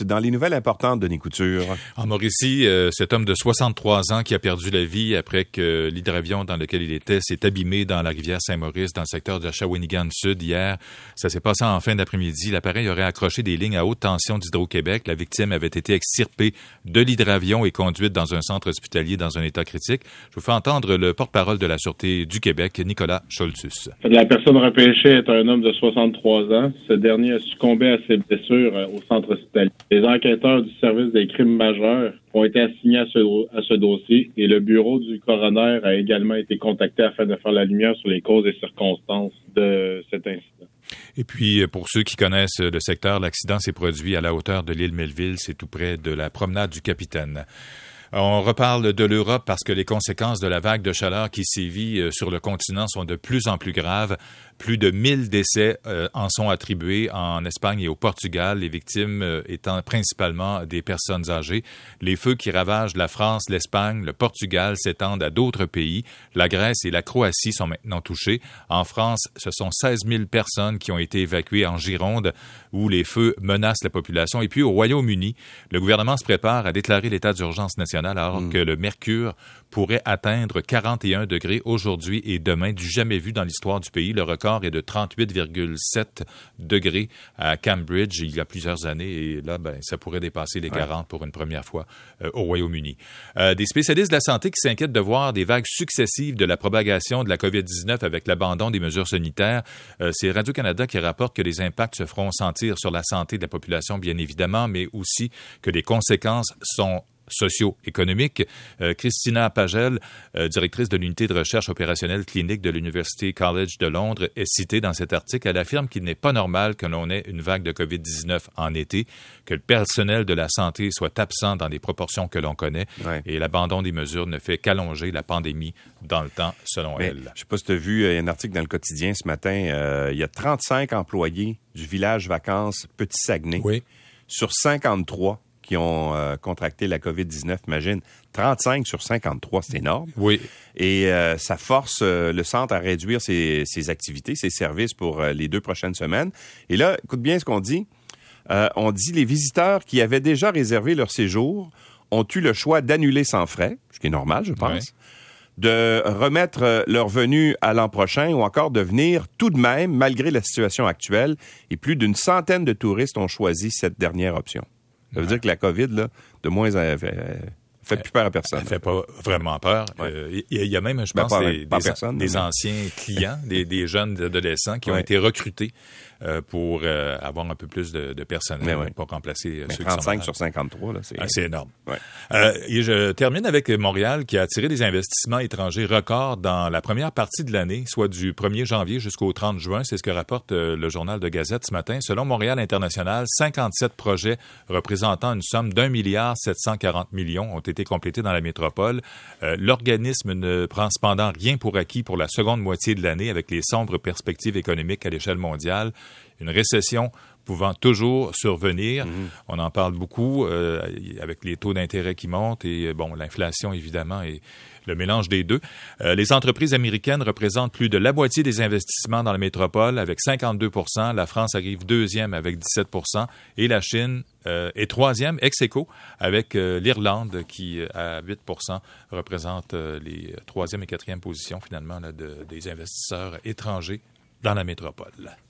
Dans les nouvelles importantes de Couture. En Mauricie, euh, cet homme de 63 ans qui a perdu la vie après que l'hydravion dans lequel il était s'est abîmé dans la rivière Saint-Maurice, dans le secteur de Shawinigan Sud hier. Ça s'est passé en fin d'après-midi. L'appareil aurait accroché des lignes à haute tension d'Hydro-Québec. La victime avait été extirpée de l'hydravion et conduite dans un centre hospitalier dans un état critique. Je vous fais entendre le porte-parole de la Sûreté du Québec, Nicolas Scholtus. La personne repêchée est un homme de 63 ans. Ce dernier a succombé à ses blessures euh, au centre hospitalier. Les enquêteurs du service des crimes majeurs ont été assignés à ce, dossier et le bureau du coroner a également été contacté afin de faire la lumière sur les causes et circonstances de cet incident. Et puis, pour ceux qui connaissent le secteur, l'accident s'est produit à la hauteur de l'île Melville, c'est tout près de la promenade du Capitaine. On reparle de l'Europe parce que les conséquences de la vague de chaleur qui sévit euh, sur le continent sont de plus en plus graves. Plus de 1000 décès euh, en sont attribués en Espagne et au Portugal, les victimes euh, étant principalement des personnes âgées. Les feux qui ravagent la France, l'Espagne, le Portugal s'étendent à d'autres pays. La Grèce et la Croatie sont maintenant touchés. En France, ce sont 16 000 personnes qui ont été évacuées en Gironde où les feux menacent la population. Et puis au Royaume-Uni, le gouvernement se prépare à déclarer l'état d'urgence nationale alors mm. que le mercure pourrait atteindre 41 degrés aujourd'hui et demain, du jamais vu dans l'histoire du pays. Le record est de 38,7 degrés à Cambridge il y a plusieurs années et là, ben, ça pourrait dépasser les 40 pour une première fois euh, au Royaume-Uni. Euh, des spécialistes de la santé qui s'inquiètent de voir des vagues successives de la propagation de la COVID-19 avec l'abandon des mesures sanitaires. Euh, c'est Radio-Canada qui rapporte que les impacts se feront sentir sur la santé de la population, bien évidemment, mais aussi que les conséquences sont socio-économique. Euh, Christina Pagel, euh, directrice de l'unité de recherche opérationnelle clinique de l'University College de Londres, est citée dans cet article. Elle affirme qu'il n'est pas normal que l'on ait une vague de COVID-19 en été, que le personnel de la santé soit absent dans les proportions que l'on connaît et l'abandon des mesures ne fait qu'allonger la pandémie dans le temps, selon elle. Je ne sais pas si tu as vu euh, un article dans le quotidien ce matin. il y a 35 employés du village vacances Petit Saguenay oui. sur 53 qui ont euh, contracté la COVID-19, imagine, 35 sur 53, c'est énorme. Oui. Et euh, ça force euh, le centre à réduire ses, activités, ses services pour les deux prochaines semaines. Et là, écoute bien ce qu'on dit. on dit les visiteurs qui avaient déjà réservé leur séjour ont eu le choix d'annuler sans frais, ce qui est normal, je pense. de remettre leur venue à l'an prochain ou encore de venir tout de même malgré la situation actuelle. Et plus d'une centaine de touristes ont choisi cette dernière option. Ça veut dire que la COVID, là, de moins en fait plus peur à personne. Elle fait pas vraiment peur. Euh, il y, a même, je ben, pense, des, anciens clients, des, des, jeunes adolescents qui ont été recrutés euh, pour euh, avoir un peu plus de, de personnel pour remplacer ceux 35 qui sont sur 53, c'est ah, énorme. et je termine avec Montréal qui a attiré des investissements étrangers records dans la première partie de l'année, soit du 1er janvier jusqu'au 30 juin. C'est ce que rapporte le journal de Gazette ce matin. Selon Montréal International, 57 projets représentant une somme d'un milliard 740 millions ont été complétés dans la métropole. L'organisme ne prend cependant rien pour acquis pour la seconde moitié de l'année avec les sombres perspectives économiques à l'échelle mondiale une récession pouvant toujours survenir. Mhm. On en parle beaucoup euh, avec les taux d'intérêt qui montent et euh, bon, l'inflation évidemment et le mélange des deux. Euh, les entreprises américaines représentent plus de la moitié des investissements dans la métropole avec 52 La France arrive deuxième avec 17 et la Chine est troisième ex aequo avec l'Irlande qui à 8% représente les troisième et quatrième positions finalement des investisseurs étrangers dans la métropole.